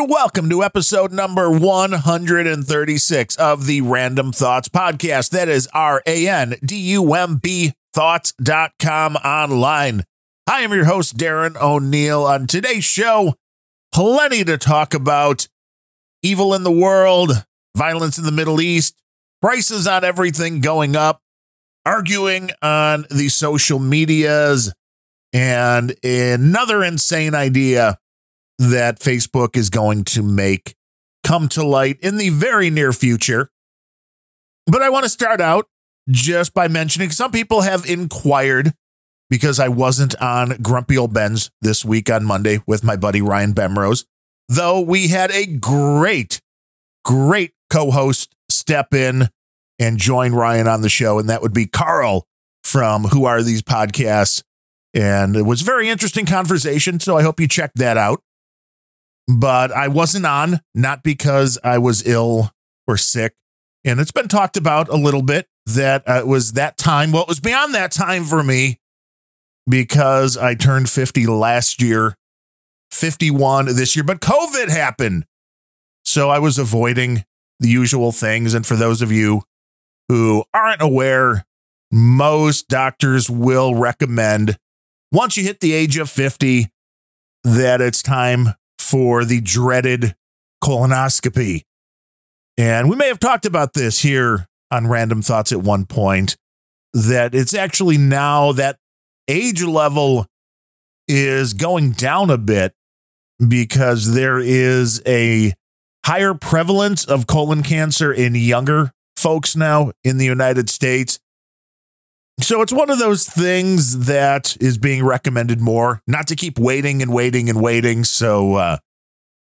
And welcome to episode number 136 of the Random Thoughts Podcast. That is R A N D U M B thoughts.com online. I am your host, Darren O'Neill. On today's show, plenty to talk about evil in the world, violence in the Middle East, prices on everything going up, arguing on the social medias, and another insane idea that Facebook is going to make come to light in the very near future. But I want to start out just by mentioning some people have inquired because I wasn't on Grumpy Old Ben's this week on Monday with my buddy Ryan Bemrose, though we had a great, great co host step in and join Ryan on the show, and that would be Carl from Who Are These Podcasts. And it was a very interesting conversation, so I hope you check that out but I wasn't on, not because I was ill or sick. And it's been talked about a little bit that uh, it was that time. Well, it was beyond that time for me because I turned 50 last year, 51 this year, but COVID happened. So I was avoiding the usual things. And for those of you who aren't aware, most doctors will recommend once you hit the age of 50 that it's time for the dreaded colonoscopy. And we may have talked about this here on Random Thoughts at one point that it's actually now that age level is going down a bit because there is a higher prevalence of colon cancer in younger folks now in the United States. So it's one of those things that is being recommended more, not to keep waiting and waiting and waiting. So uh,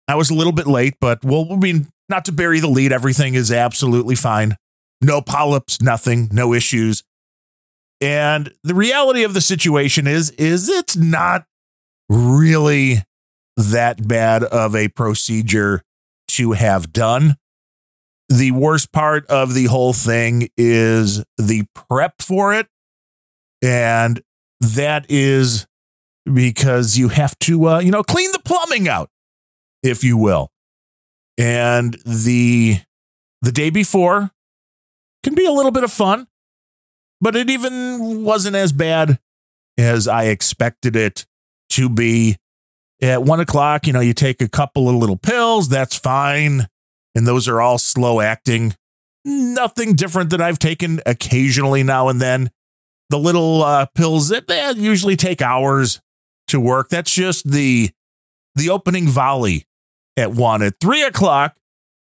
I was a little bit late, but well, I mean, not to bury the lead, everything is absolutely fine. No polyps, nothing, no issues. And the reality of the situation is, is it's not really that bad of a procedure to have done. The worst part of the whole thing is the prep for it. And that is because you have to, uh, you know, clean the plumbing out, if you will. And the the day before can be a little bit of fun, but it even wasn't as bad as I expected it to be. At one o'clock, you know, you take a couple of little pills, that's fine. And those are all slow acting. Nothing different than I've taken occasionally now and then the little uh, pills that they usually take hours to work. That's just the the opening volley at one. At three o'clock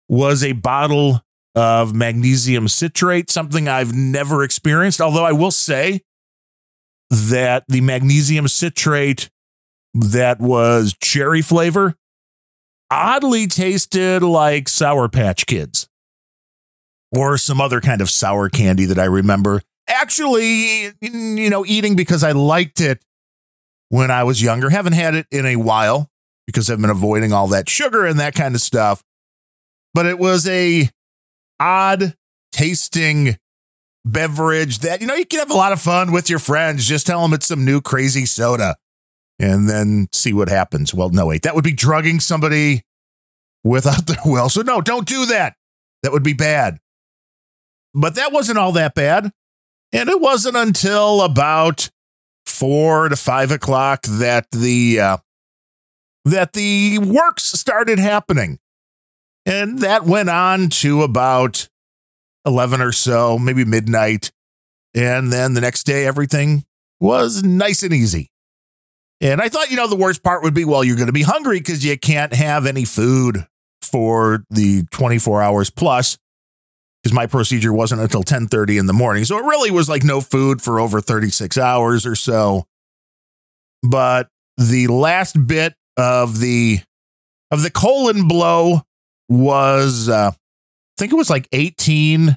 was a bottle of magnesium citrate, something I've never experienced. Although I will say that the magnesium citrate that was cherry flavor oddly tasted like Sour Patch Kids or some other kind of sour candy that I remember actually, you know, eating because I liked it when I was younger. Haven't had it in a while because I've been avoiding all that sugar and that kind of stuff. But it was a odd tasting beverage that, you know, you can have a lot of fun with your friends. Just tell them it's some new crazy soda and then see what happens. Well, no, wait, that would be drugging somebody without their will. So, no, don't do that. That would be bad. But that wasn't all that bad. And it wasn't until about four to five o'clock that the uh, that the works started happening, and that went on to about eleven or so, maybe midnight. And then the next day, everything was nice and easy. And I thought, you know, the worst part would be, well, you're going to be hungry because you can't have any food for the 24 hours plus because my procedure wasn't until 10:30 in the morning. So it really was like no food for over 36 hours or so. But the last bit of the of the colon blow was uh, I think it was like 18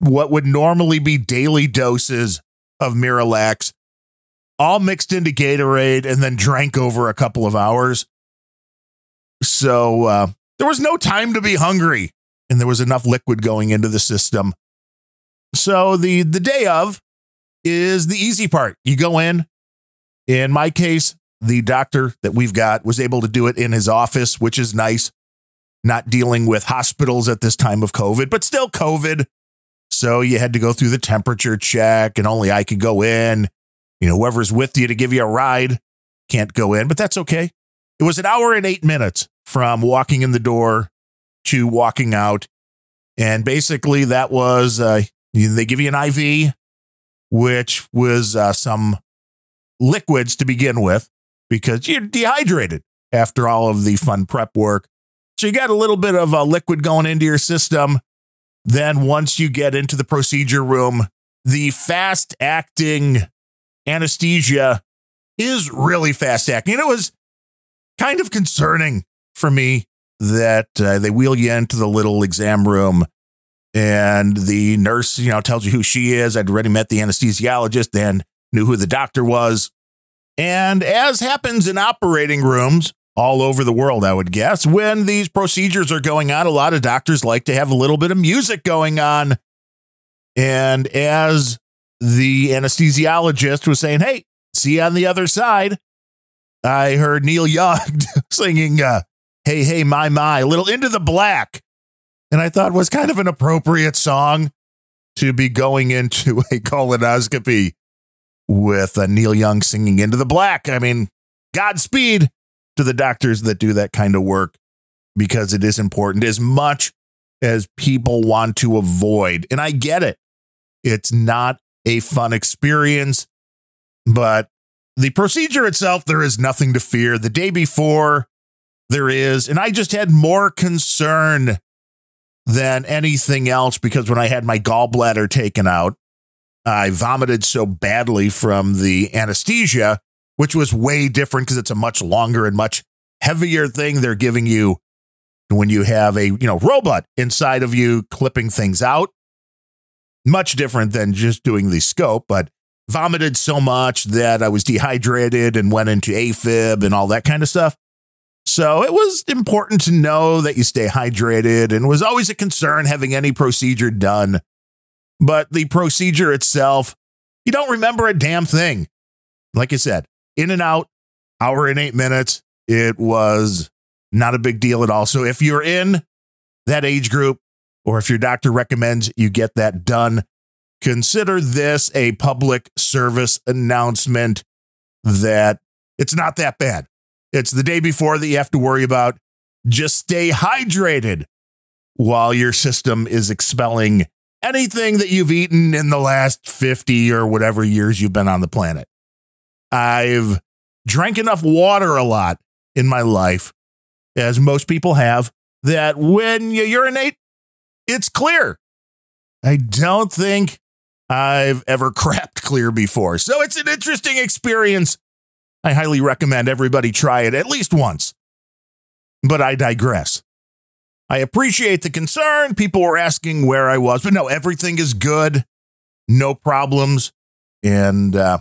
what would normally be daily doses of Miralax all mixed into Gatorade and then drank over a couple of hours. So uh, there was no time to be hungry and there was enough liquid going into the system. So the the day of is the easy part. You go in. In my case, the doctor that we've got was able to do it in his office, which is nice. Not dealing with hospitals at this time of COVID, but still COVID. So you had to go through the temperature check, and only I could go in. You know, whoever's with you to give you a ride can't go in, but that's okay. It was an hour and eight minutes from walking in the door to walking out. And basically, that was uh, they give you an IV, which was uh, some liquids to begin with because you're dehydrated after all of the fun prep work. So you got a little bit of a liquid going into your system. Then once you get into the procedure room, the fast acting anesthesia is really fast acting. And it was kind of concerning for me that uh, they wheel you into the little exam room and the nurse, you know, tells you who she is. I'd already met the anesthesiologist and knew who the doctor was. And as happens in operating rooms all over the world, I would guess, when these procedures are going on, a lot of doctors like to have a little bit of music going on. And as the anesthesiologist was saying, Hey, see you on the other side, I heard Neil Young singing, uh, Hey, Hey, My, My, a little into the black. And I thought was kind of an appropriate song to be going into a colonoscopy with uh, Neil Young singing Into the Black. I mean, Godspeed to the doctors that do that kind of work because it is important as much as people want to avoid. And I get it. It's not a fun experience, but the procedure itself, there is nothing to fear. The day before, there is. And I just had more concern than anything else because when I had my gallbladder taken out, I vomited so badly from the anesthesia, which was way different because it's a much longer and much heavier thing they're giving you when you have a, you know, robot inside of you clipping things out. Much different than just doing the scope, but vomited so much that I was dehydrated and went into AFib and all that kind of stuff. So it was important to know that you stay hydrated and was always a concern having any procedure done but the procedure itself, you don't remember a damn thing. Like I said, in and out, hour and eight minutes. It was not a big deal at all. So if you're in that age group, or if your doctor recommends you get that done, consider this a public service announcement that it's not that bad. It's the day before that you have to worry about. Just stay hydrated while your system is expelling anything that you've eaten in the last 50 or whatever years you've been on the planet. I've drank enough water a lot in my life, as most people have, that when you urinate, it's clear. I don't think I've ever crapped clear before. So it's an interesting experience. I highly recommend everybody try it at least once. But I digress. I appreciate the concern. People were asking where I was, but no, everything is good, no problems. And uh,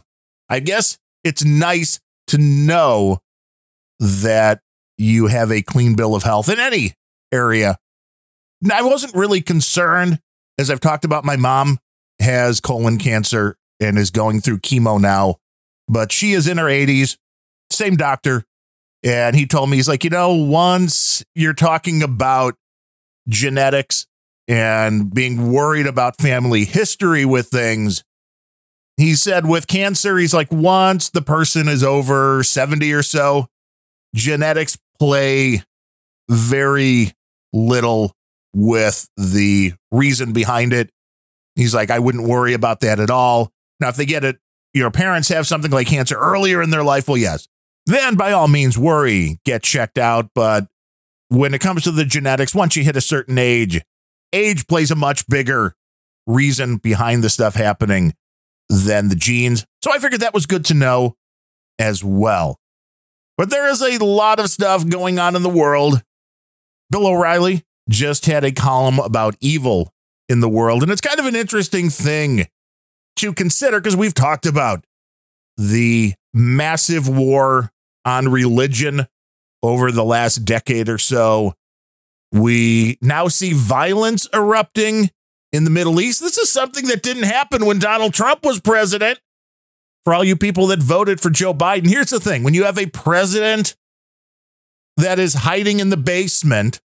I guess it's nice to know that you have a clean bill of health in any area. I wasn't really concerned, as I've talked about. My mom has colon cancer and is going through chemo now, but she is in her 80s, same doctor, and he told me, he's like, you know, once you're talking about genetics and being worried about family history with things, he said with cancer, he's like, once the person is over 70 or so, genetics play very little with the reason behind it. He's like, I wouldn't worry about that at all. Now, if they get it, your parents have something like cancer earlier in their life, well, yes, then by all means worry, get checked out. But when it comes to the genetics, once you hit a certain age, age plays a much bigger reason behind the stuff happening than the genes. So I figured that was good to know as well. But there is a lot of stuff going on in the world. Bill O'Reilly just had a column about evil in the world, and it's kind of an interesting thing to consider because we've talked about the massive war on religion over the last decade or so. We now see violence erupting in the Middle East. This is something that didn't happen when Donald Trump was president. for all you people that voted for Joe Biden. Here's the thing when you have a president that is hiding in the basement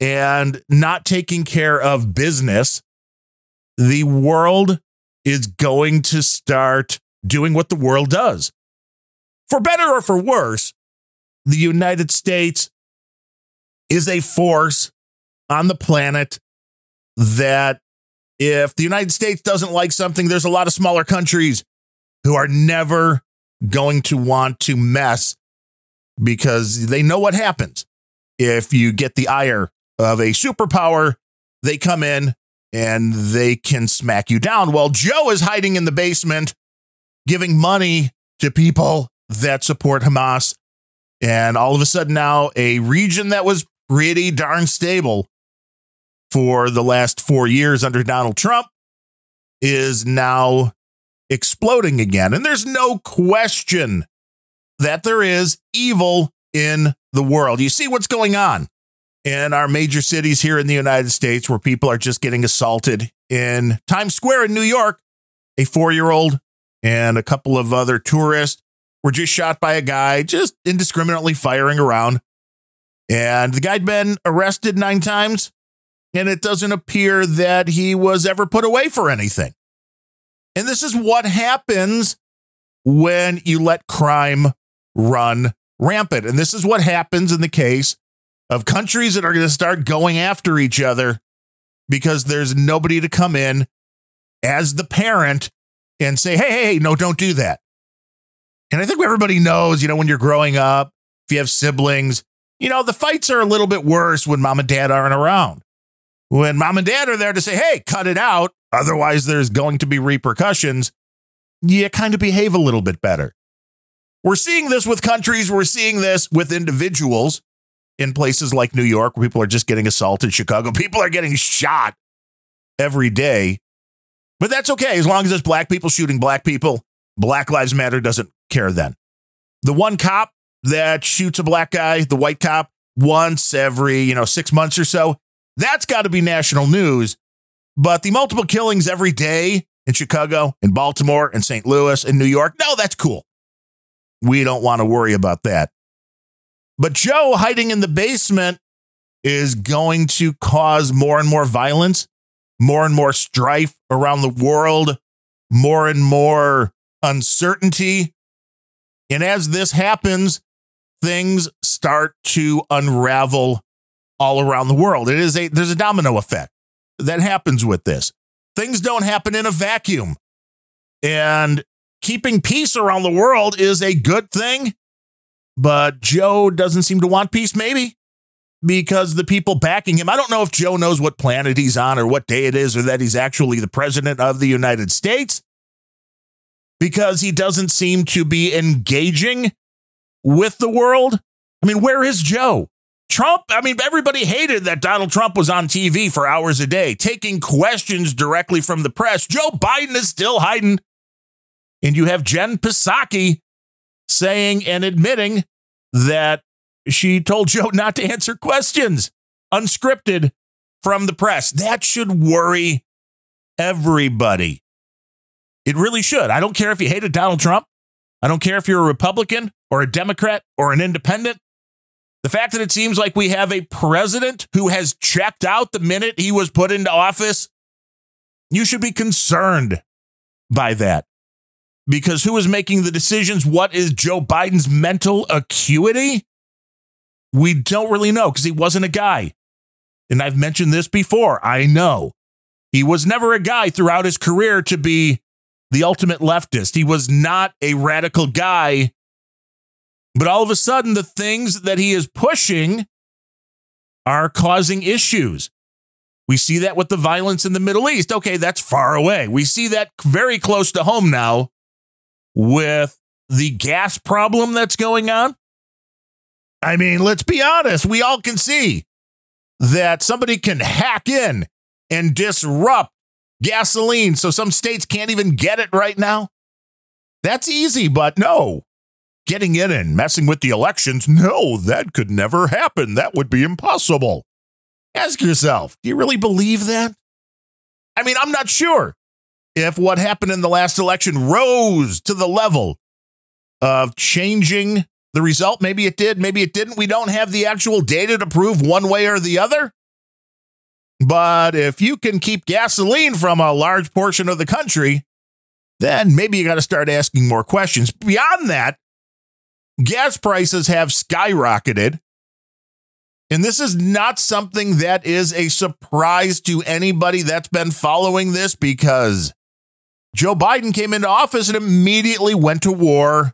and not taking care of business, the world is going to start doing what the world does. For better or for worse, the United States is a force on the planet that if the United States doesn't like something, there's a lot of smaller countries who are never going to want to mess because they know what happens. If you get the ire of a superpower, they come in and they can smack you down. Well, Joe is hiding in the basement, giving money to people that support Hamas. And all of a sudden, now a region that was pretty darn stable for the last four years under Donald Trump is now exploding again. And there's no question that there is evil in the world. You see what's going on in our major cities here in the United States where people are just getting assaulted. In Times Square in New York, a four year old and a couple of other tourists were just shot by a guy just indiscriminately firing around. And the guy'd been arrested nine times, and it doesn't appear that he was ever put away for anything. And this is what happens when you let crime run rampant. And this is what happens in the case of countries that are going to start going after each other because there's nobody to come in as the parent and say, hey, hey, hey, no, don't do that. And I think everybody knows, you know, when you're growing up, if you have siblings, you know, the fights are a little bit worse when mom and dad aren't around. When mom and dad are there to say, hey, cut it out, otherwise there's going to be repercussions, you kind of behave a little bit better. We're seeing this with countries, we're seeing this with individuals in places like New York where people are just getting assaulted, Chicago, people are getting shot every day. But that's okay as long as it's black people shooting black people. Black Lives Matter doesn't care then. The one cop that shoots a black guy, the white cop, once every, you know, 6 months or so, that's got to be national news. But the multiple killings every day in Chicago, in Baltimore, in St. Louis, in New York, no, that's cool. We don't want to worry about that. But Joe hiding in the basement is going to cause more and more violence, more and more strife around the world, more and more uncertainty. And as this happens, things start to unravel all around the world. It is a there's a domino effect that happens with this. Things don't happen in a vacuum. And keeping peace around the world is a good thing but Joe doesn't seem to want peace, maybe because the people backing him, I don't know if Joe knows what planet he's on or what day it is or that he's actually the president of the United States because he doesn't seem to be engaging with the world. I mean, where is Joe? Trump, I mean, everybody hated that Donald Trump was on TV for hours a day, taking questions directly from the press. Joe Biden is still hiding. And you have Jen Psaki saying and admitting that she told Joe not to answer questions unscripted from the press. That should worry everybody. It really should. I don't care if you hated Donald Trump. I don't care if you're a Republican or a Democrat or an independent. The fact that it seems like we have a president who has checked out the minute he was put into office, you should be concerned by that because who is making the decisions? What is Joe Biden's mental acuity? We don't really know because he wasn't a guy. And I've mentioned this before. I know he was never a guy throughout his career to be the ultimate leftist. He was not a radical guy. But all of a sudden, the things that he is pushing are causing issues. We see that with the violence in the Middle East. Okay, that's far away. We see that very close to home now with the gas problem that's going on? I mean, let's be honest. We all can see that somebody can hack in and disrupt gasoline so some states can't even get it right now. That's easy, but no. Getting in and messing with the elections, no, that could never happen. That would be impossible. Ask yourself, do you really believe that? I mean, I'm not sure. If what happened in the last election rose to the level of changing the result. Maybe it did, maybe it didn't. We don't have the actual data to prove one way or the other. But if you can keep gasoline from a large portion of the country, then maybe you got to start asking more questions. Beyond that, gas prices have skyrocketed. And this is not something that is a surprise to anybody that's been following this because Joe Biden came into office and immediately went to war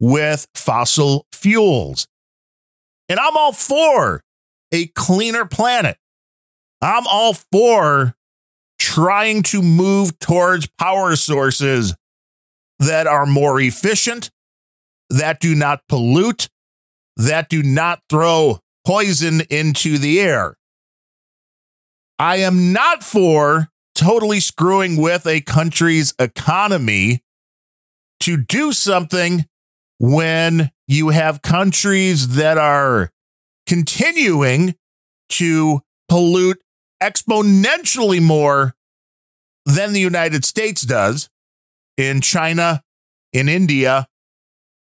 with fossil fuels. And I'm all for a cleaner planet. I'm all for trying to move towards power sources that are more efficient, that do not pollute, that do not throw poison into the air. I am not for totally screwing with a country's economy to do something when you have countries that are continuing to pollute exponentially more than the United States does in China, in India,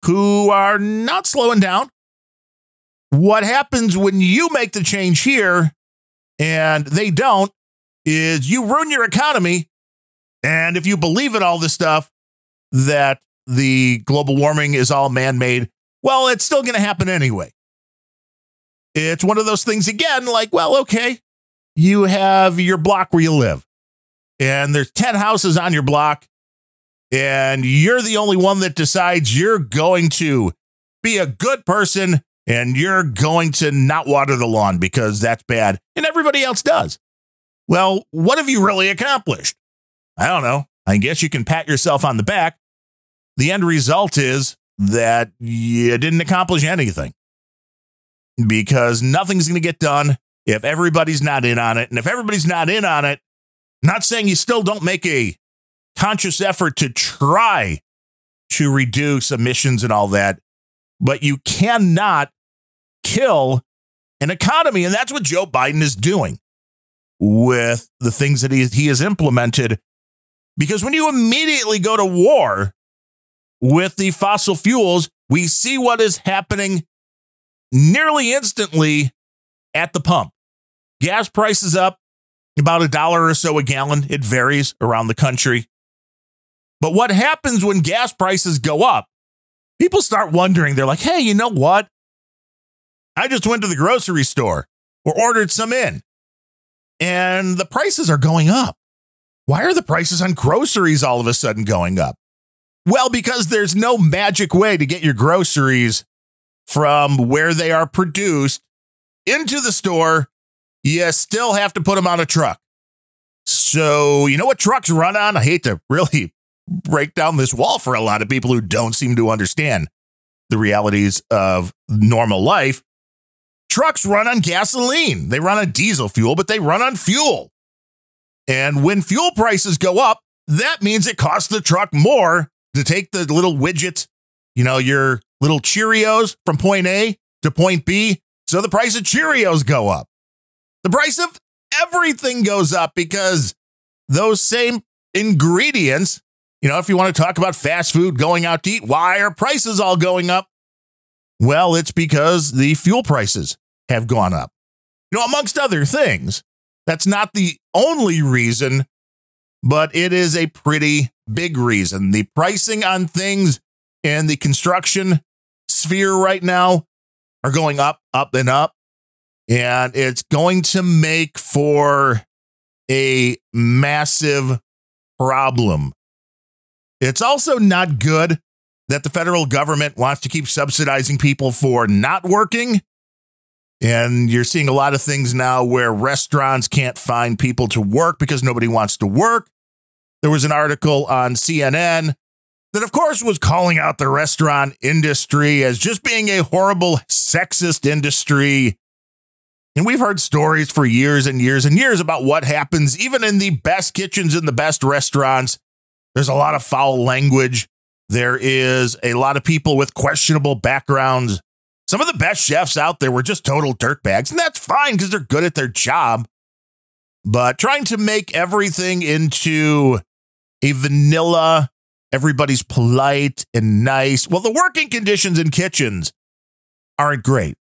who are not slowing down. What happens when you make the change here and they don't is you ruin your economy. And if you believe in all this stuff that the global warming is all man made, well, it's still going to happen anyway. It's one of those things again, like, well, okay, you have your block where you live, and there's 10 houses on your block, and you're the only one that decides you're going to be a good person and you're going to not water the lawn because that's bad, and everybody else does. Well, what have you really accomplished? I don't know. I guess you can pat yourself on the back. The end result is that you didn't accomplish anything because nothing's going to get done if everybody's not in on it. And if everybody's not in on it, not saying you still don't make a conscious effort to try to reduce emissions and all that, but you cannot kill an economy. And that's what Joe Biden is doing with the things that he, he has implemented. Because when you immediately go to war with the fossil fuels, we see what is happening nearly instantly at the pump. Gas prices up about a dollar or so a gallon. It varies around the country. But what happens when gas prices go up? People start wondering. They're like, hey, you know what? I just went to the grocery store or ordered some in and the prices are going up. Why are the prices on groceries all of a sudden going up? Well, because there's no magic way to get your groceries from where they are produced into the store. You still have to put them on a truck. So, you know what trucks run on? I hate to really break down this wall for a lot of people who don't seem to understand the realities of normal life. Trucks run on gasoline. They run on diesel fuel, but they run on fuel. And when fuel prices go up, that means it costs the truck more to take the little widget, you know, your little Cheerios from point A to point B. So the price of Cheerios go up. The price of everything goes up because those same ingredients, you know, if you want to talk about fast food going out to eat, why are prices all going up? Well, it's because the fuel prices have gone up. You know, amongst other things, that's not the only reason, but it is a pretty big reason. The pricing on things in the construction sphere right now are going up, up, and up. And it's going to make for a massive problem. It's also not good that the federal government wants to keep subsidizing people for not working and you're seeing a lot of things now where restaurants can't find people to work because nobody wants to work. There was an article on CNN that, of course, was calling out the restaurant industry as just being a horrible sexist industry. And we've heard stories for years and years and years about what happens even in the best kitchens in the best restaurants. There's a lot of foul language. There is a lot of people with questionable backgrounds some of the best chefs out there were just total dirtbags, and that's fine because they're good at their job. But trying to make everything into a vanilla, everybody's polite and nice. Well, the working conditions in kitchens aren't great.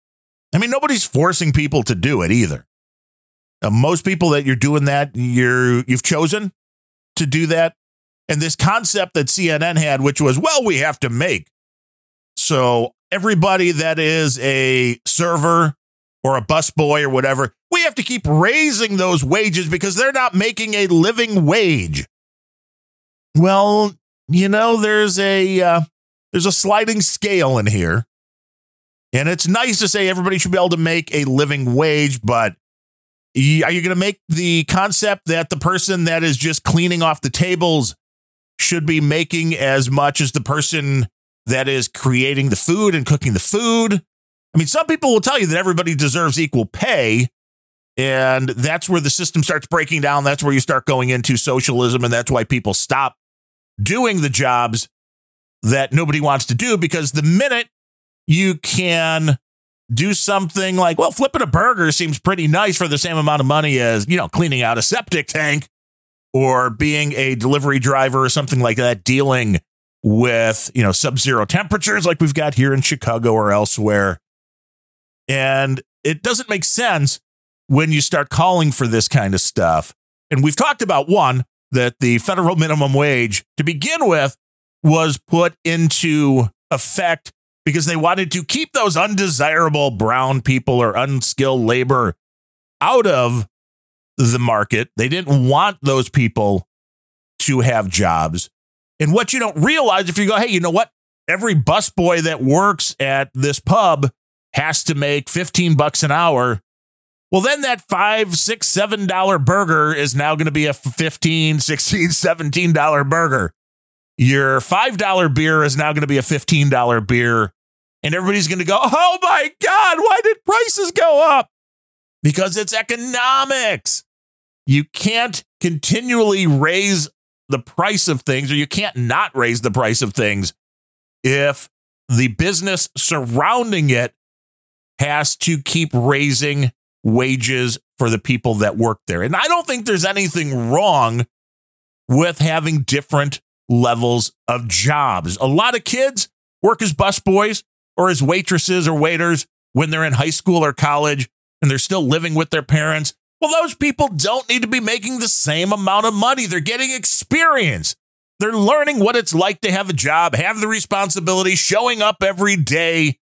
I mean, nobody's forcing people to do it either. Uh, most people that you're doing that, you're you've chosen to do that. And this concept that CNN had, which was, well, we have to make. So everybody that is a server or a busboy or whatever, we have to keep raising those wages because they're not making a living wage. Well, you know, there's a uh, there's a sliding scale in here. And it's nice to say everybody should be able to make a living wage, but are you going to make the concept that the person that is just cleaning off the tables should be making as much as the person that is creating the food and cooking the food? I mean, some people will tell you that everybody deserves equal pay. And that's where the system starts breaking down. That's where you start going into socialism. And that's why people stop doing the jobs that nobody wants to do because the minute you can do something like, well, flipping a burger seems pretty nice for the same amount of money as, you know, cleaning out a septic tank or being a delivery driver or something like that, dealing with, you know, sub zero temperatures like we've got here in Chicago or elsewhere. And it doesn't make sense when you start calling for this kind of stuff. And we've talked about one, that the federal minimum wage to begin with was put into effect because they wanted to keep those undesirable brown people or unskilled labor out of the market. They didn't want those people to have jobs. And what you don't realize if you go, hey, you know what? Every busboy that works at this pub has to make 15 bucks an hour. Well, then that five, six, seven dollar burger is now going to be a 15, 16, 17 dollar burger. Your $5 beer is now going to be a $15 beer. And everybody's going to go, oh my God, why did prices go up? Because it's economics. You can't continually raise the price of things, or you can't not raise the price of things if the business surrounding it has to keep raising wages for the people that work there. And I don't think there's anything wrong with having different levels of jobs. A lot of kids work as busboys or as waitresses or waiters when they're in high school or college and they're still living with their parents. Well, those people don't need to be making the same amount of money. They're getting experience. They're learning what it's like to have a job, have the responsibility, showing up every day,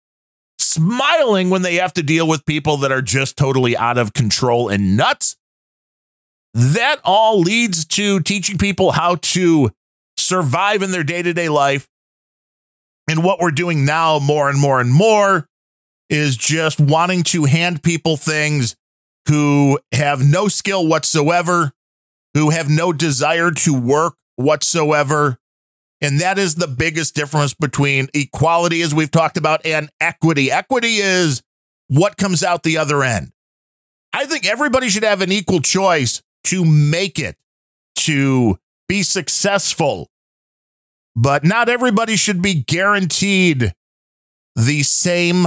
smiling when they have to deal with people that are just totally out of control and nuts. That all leads to teaching people how to survive in their day to day life. And what we're doing now more and more and more is just wanting to hand people things who have no skill whatsoever, who have no desire to work whatsoever. And that is the biggest difference between equality, as we've talked about, and equity. Equity is what comes out the other end. I think everybody should have an equal choice to make it, to be successful, but not everybody should be guaranteed the same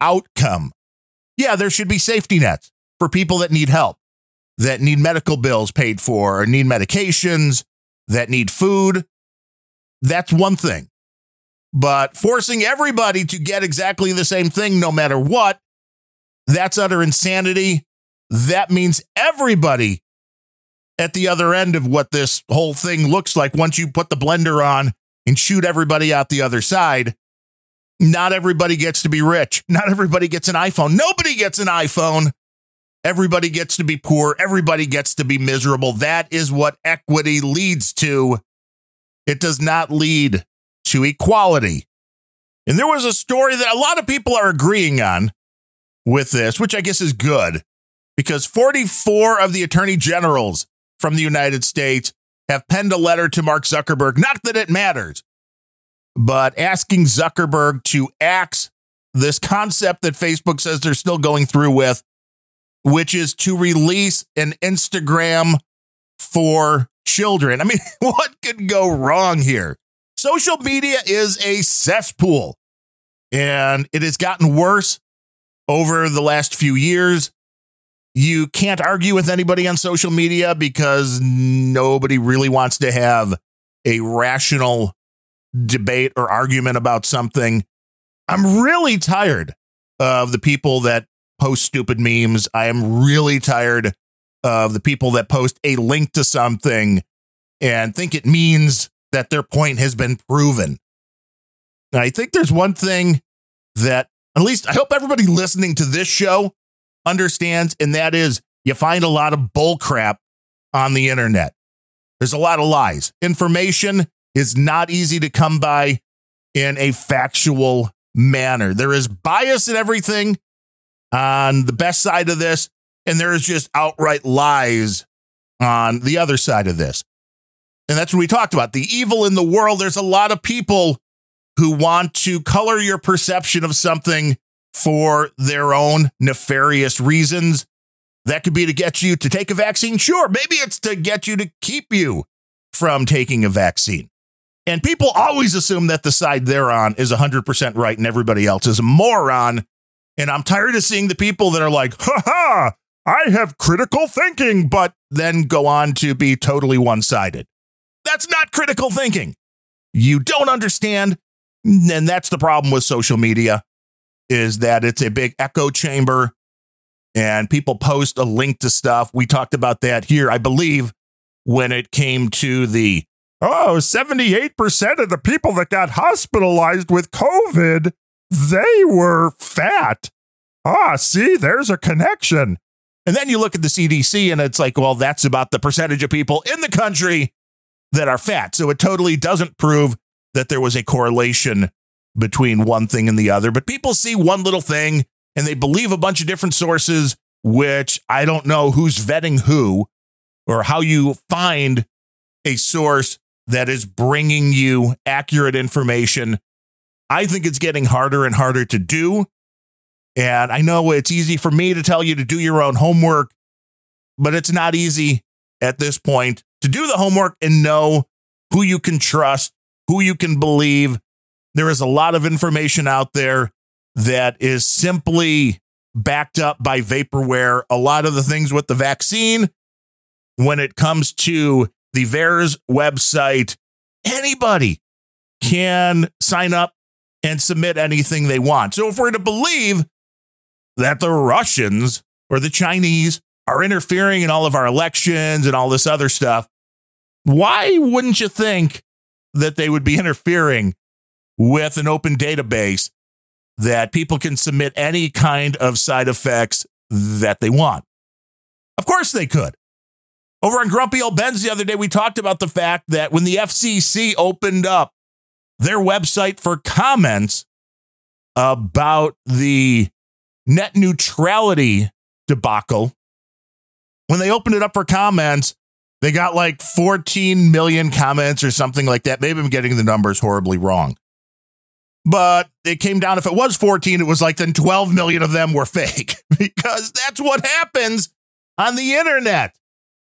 outcome. Yeah, there should be safety nets for people that need help, that need medical bills paid for, or need medications, that need food. That's one thing. But forcing everybody to get exactly the same thing, no matter what, that's utter insanity. That means everybody at the other end of what this whole thing looks like once you put the blender on and shoot everybody out the other side. Not everybody gets to be rich. Not everybody gets an iPhone. Nobody gets an iPhone. Everybody gets to be poor. Everybody gets to be miserable. That is what equity leads to. It does not lead to equality. And there was a story that a lot of people are agreeing on with this, which I guess is good because 44 of the attorney generals from the United States have penned a letter to Mark Zuckerberg. Not that it matters, but asking Zuckerberg to axe this concept that Facebook says they're still going through with, which is to release an Instagram for children. I mean, what could go wrong here? Social media is a cesspool and it has gotten worse over the last few years You can't argue with anybody on social media because nobody really wants to have a rational debate or argument about something. I'm really tired of the people that post stupid memes. I am really tired of the people that post a link to something and think it means that their point has been proven. And I think there's one thing that at least I hope everybody listening to this show understands, and that is you find a lot of bull crap on the internet. There's a lot of lies. Information is not easy to come by in a factual manner. There is bias in everything on the best side of this, and there is just outright lies on the other side of this. And that's what we talked about. The evil in the world, there's a lot of people who want to color your perception of something for their own nefarious reasons. That could be to get you to take a vaccine. Sure, maybe it's to get you to keep you from taking a vaccine. And people always assume that the side they're on is 100% right and everybody else is a moron. And I'm tired of seeing the people that are like, ha ha, I have critical thinking, but then go on to be totally one sided. That's not critical thinking. You don't understand. And that's the problem with social media is that it's a big echo chamber and people post a link to stuff. We talked about that here, I believe, when it came to the Oh, 78% of the people that got hospitalized with COVID, they were fat. Ah, see, there's a connection. And then you look at the CDC and it's like, well, that's about the percentage of people in the country that are fat. So it totally doesn't prove that there was a correlation between one thing and the other. But people see one little thing and they believe a bunch of different sources, which I don't know who's vetting who or how you find a source that is bringing you accurate information. I think it's getting harder and harder to do. And I know it's easy for me to tell you to do your own homework, but it's not easy at this point to do the homework and know who you can trust, who you can believe. There is a lot of information out there that is simply backed up by vaporware. A lot of the things with the vaccine, when it comes to the VAERS website, anybody can sign up and submit anything they want. So if we're to believe that the Russians or the Chinese are interfering in all of our elections and all this other stuff, why wouldn't you think that they would be interfering with an open database that people can submit any kind of side effects that they want? Of course they could. Over on Grumpy Old Ben's the other day, we talked about the fact that when the FCC opened up their website for comments about the net neutrality debacle, when they opened it up for comments, they got like 14 million comments or something like that. Maybe I'm getting the numbers horribly wrong. But it came down, if it was 14, it was like then 12 million of them were fake because that's what happens on the internet.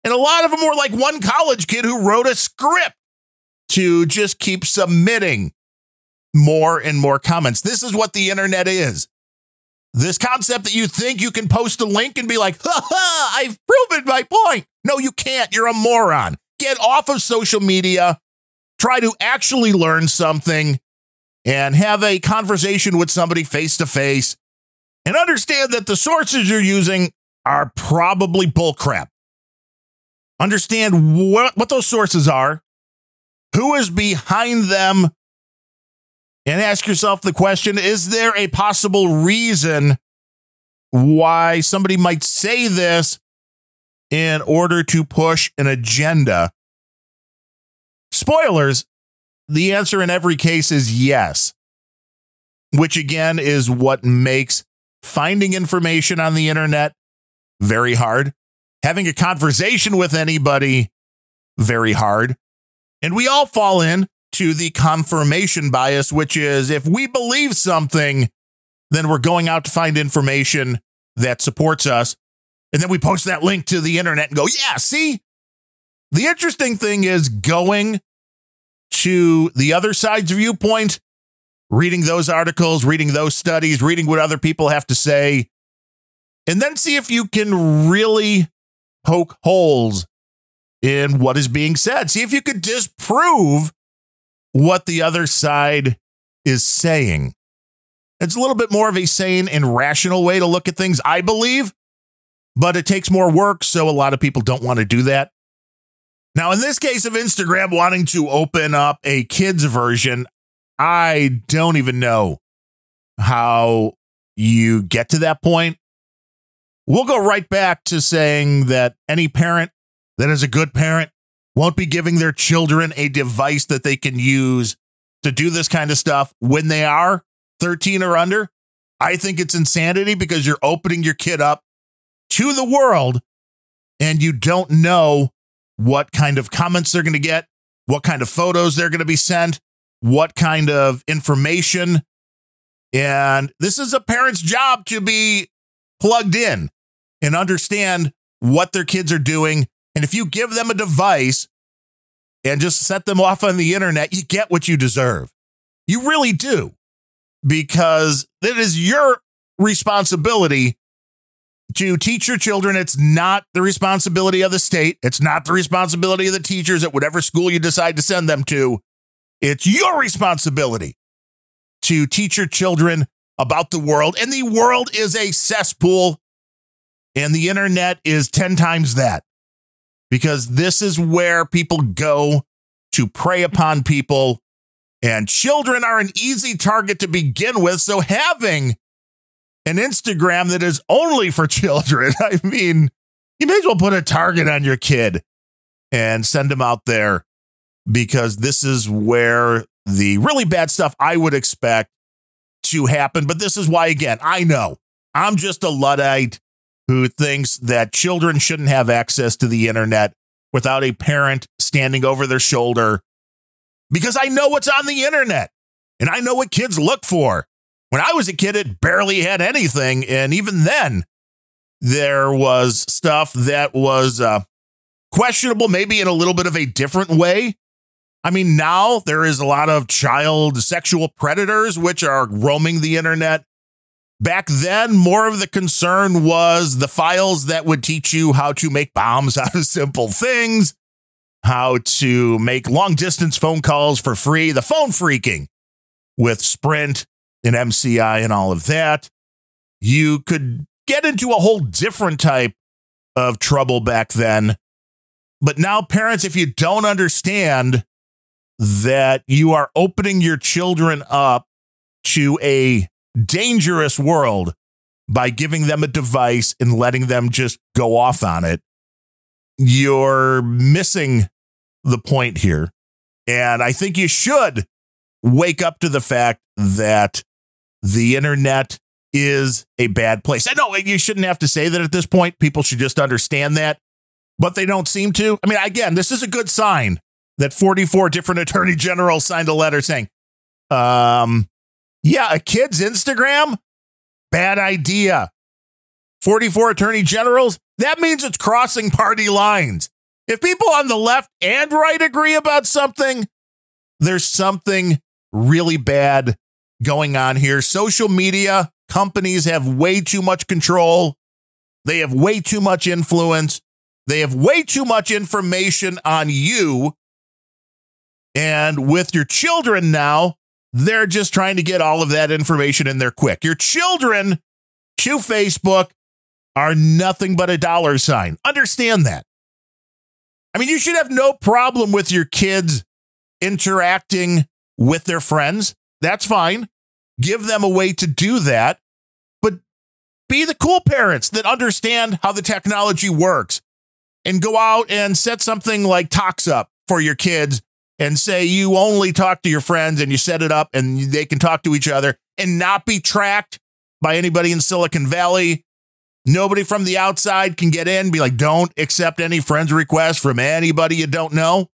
And a lot of them were like one college kid who wrote a script to just keep submitting more and more comments. This is what the internet is. This concept that you think you can post a link and be like, ha ha, I've proven my point. No, you can't. You're a moron. Get off of social media. Try to actually learn something and have a conversation with somebody face to face and understand that the sources you're using are probably bullcrap. Understand what, what those sources are, who is behind them, and ask yourself the question is there a possible reason why somebody might say this in order to push an agenda? Spoilers the answer in every case is yes, which again is what makes finding information on the internet very hard having a conversation with anybody very hard. And we all fall in to the confirmation bias, which is if we believe something, then we're going out to find information that supports us. And then we post that link to the internet and go, yeah, see? The interesting thing is going to the other side's viewpoint, reading those articles, reading those studies, reading what other people have to say and then see if you can really poke holes in what is being said. See if you could disprove what the other side is saying. It's a little bit more of a sane and rational way to look at things, I believe, but it takes more work. So a lot of people don't want to do that. Now, in this case of Instagram wanting to open up a kids version, I don't even know how you get to that point. We'll go right back to saying that any parent that is a good parent won't be giving their children a device that they can use to do this kind of stuff when they are 13 or under. I think it's insanity because you're opening your kid up to the world and you don't know what kind of comments they're going to get, what kind of photos they're going to be sent, what kind of information. And this is a parent's job to be plugged in and understand what their kids are doing. And if you give them a device and just set them off on the internet, you get what you deserve. You really do, because it is your responsibility to teach your children. It's not the responsibility of the state. It's not the responsibility of the teachers at whatever school you decide to send them to. It's your responsibility to teach your children about the world. And the world is a cesspool and the internet is 10 times that because this is where people go to prey upon people. And children are an easy target to begin with. So having an Instagram that is only for children, I mean, you may as well put a target on your kid and send them out there because this is where the really bad stuff I would expect to happen. But this is why, again, I know I'm just a Luddite who thinks that children shouldn't have access to the internet without a parent standing over their shoulder because I know what's on the internet and I know what kids look for. When I was a kid, it barely had anything. And even then, there was stuff that was uh, questionable, maybe in a little bit of a different way. I mean, now there is a lot of child sexual predators which are roaming the internet Back then, more of the concern was the files that would teach you how to make bombs out of simple things, how to make long distance phone calls for free, the phone freaking with Sprint and MCI and all of that. You could get into a whole different type of trouble back then. But now, parents, if you don't understand that you are opening your children up to a dangerous world by giving them a device and letting them just go off on it. You're missing the point here. And I think you should wake up to the fact that the internet is a bad place. I know you shouldn't have to say that at this point. People should just understand that, but they don't seem to. I mean, again, this is a good sign that 44 different attorney generals signed a letter saying, um, yeah, a kid's Instagram? Bad idea. 44 attorney generals? That means it's crossing party lines. If people on the left and right agree about something, there's something really bad going on here. Social media companies have way too much control. They have way too much influence. They have way too much information on you. And with your children now, they're just trying to get all of that information in there quick. Your children to Facebook are nothing but a dollar sign. Understand that. I mean, you should have no problem with your kids interacting with their friends. That's fine. Give them a way to do that. But be the cool parents that understand how the technology works and go out and set something like Tox up for your kids and say you only talk to your friends and you set it up and they can talk to each other and not be tracked by anybody in Silicon Valley. Nobody from the outside can get in, be like, don't accept any friends requests from anybody you don't know.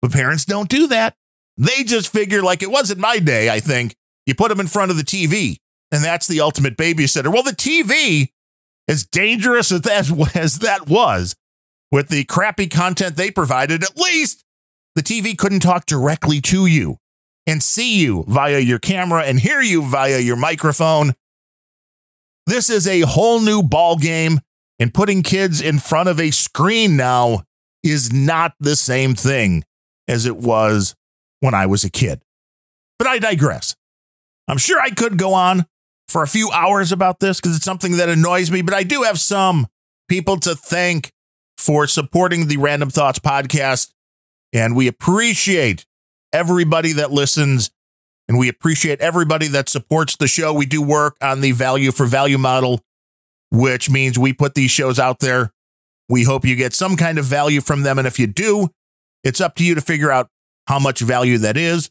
But parents don't do that. They just figure, like it was in my day, I think, you put them in front of the TV and that's the ultimate babysitter. Well, the TV, as dangerous as as that was, with the crappy content they provided, at least the TV couldn't talk directly to you and see you via your camera and hear you via your microphone. This is a whole new ball game, and putting kids in front of a screen now is not the same thing as it was when I was a kid. But I digress. I'm sure I could go on for a few hours about this because it's something that annoys me, but I do have some people to thank for supporting the Randumb Thoughts podcast. And we appreciate everybody that listens and we appreciate everybody that supports the show. We do work on the value for value model, which means we put these shows out there. We hope you get some kind of value from them. And if you do, it's up to you to figure out how much value that is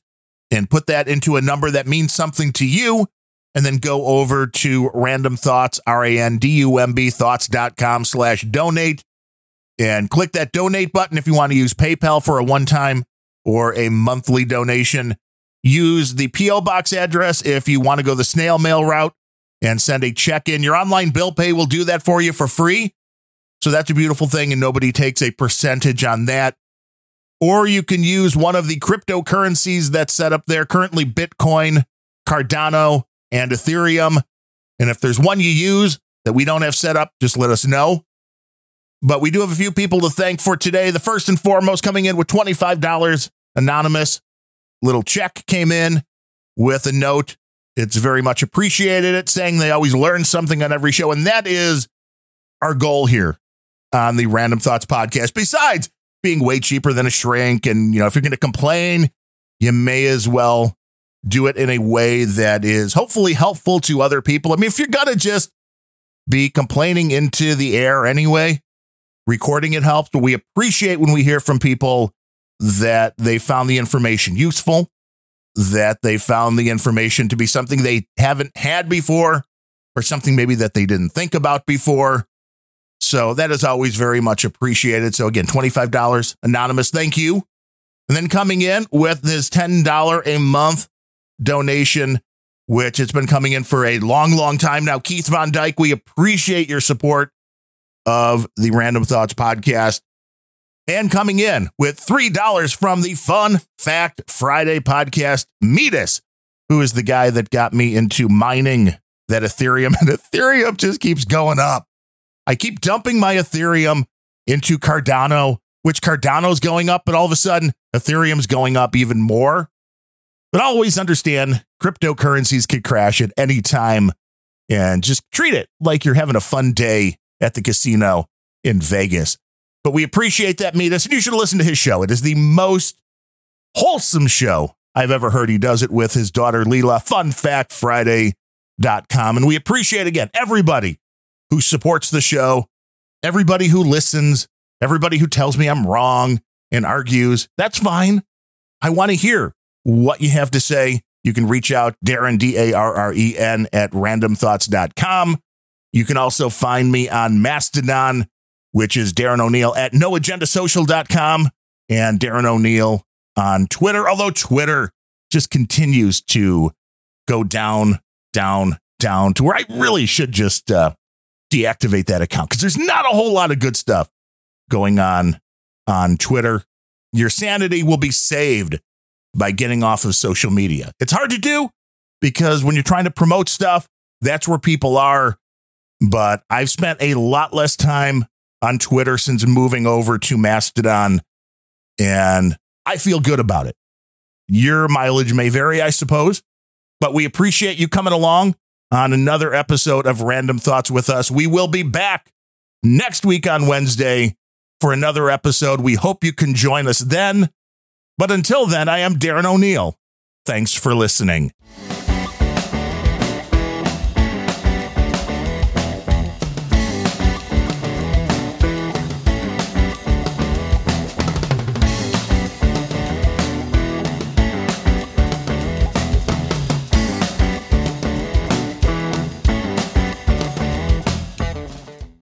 and put that into a number that means something to you. And then go over to randumb thoughts, R A N D U M B thoughts.com slash donate and click that donate button if you want to use PayPal for a one time or a monthly donation. Use the P.O. box address if you want to go the snail mail route and send a check in. Your online bill pay will do that for you for free. So that's a beautiful thing, and nobody takes a percentage on that. Or you can use one of the cryptocurrencies that's set up there currently Bitcoin, Cardano, and Ethereum. And if there's one you use that we don't have set up, just let us know. But we do have a few people to thank for today. The first and foremost coming in with $25 anonymous little check came in with a note. It's very much appreciated. It saying they always learn something on every show. And that is our goal here on the Randumb Thoughts podcast. Besides being way cheaper than a shrink, and you know, if you're going to complain, you may as well do it in a way that is hopefully helpful to other people. I mean, if you're going to just be complaining into the air anyway, recording it helps, but we appreciate when we hear from people that they found the information useful, that they found the information to be something they haven't had before, or something maybe that they didn't think about before. So that is always very much appreciated. So again, $25 anonymous. Thank you. And then coming in with this $10 a month donation, which it's been coming in for a long, long time now. Keith Von Dyke, we appreciate your support of the Randumb Thoughts podcast. And coming in with $3 from the Fun Fact Friday podcast, Metis, who is the guy that got me into mining that Ethereum. And Ethereum just keeps going up. I keep dumping my Ethereum into Cardano, which Cardano's going up, but all of a sudden Ethereum's going up even more. But always understand cryptocurrencies could crash at any time and just treat it like you're having a fun day at the casino in Vegas. But we appreciate that, Metis, and you should listen to his show. It is the most wholesome show I've ever heard. He does it with his daughter, Leela, funfactfriday.com. And we appreciate, again, everybody who supports the show, everybody who listens, everybody who tells me I'm wrong and argues. That's fine. I want to hear what you have to say. You can reach out, Darren, D A R R E N, at randumbthoughts.com. You can also find me on Mastodon which is Darren O'Neill at noagendasocial.com and Darren O'Neill on Twitter, although Twitter just continues to go down, down, down to where I really should just uh, deactivate that account because there's not a whole lot of good stuff going on on Twitter. Your sanity will be saved by getting off of social media. It's hard to do because when you're trying to promote stuff, that's where people are. But I've spent a lot less time on Twitter since moving over to Mastodon, and I feel good about it. Your mileage may vary, I suppose, but we appreciate you coming along on another episode of Randumb Thoughts with us. We will be back next week on Wednesday for another episode. We hope you can join us then. But until then, I am Darren O'Neill. Thanks for listening.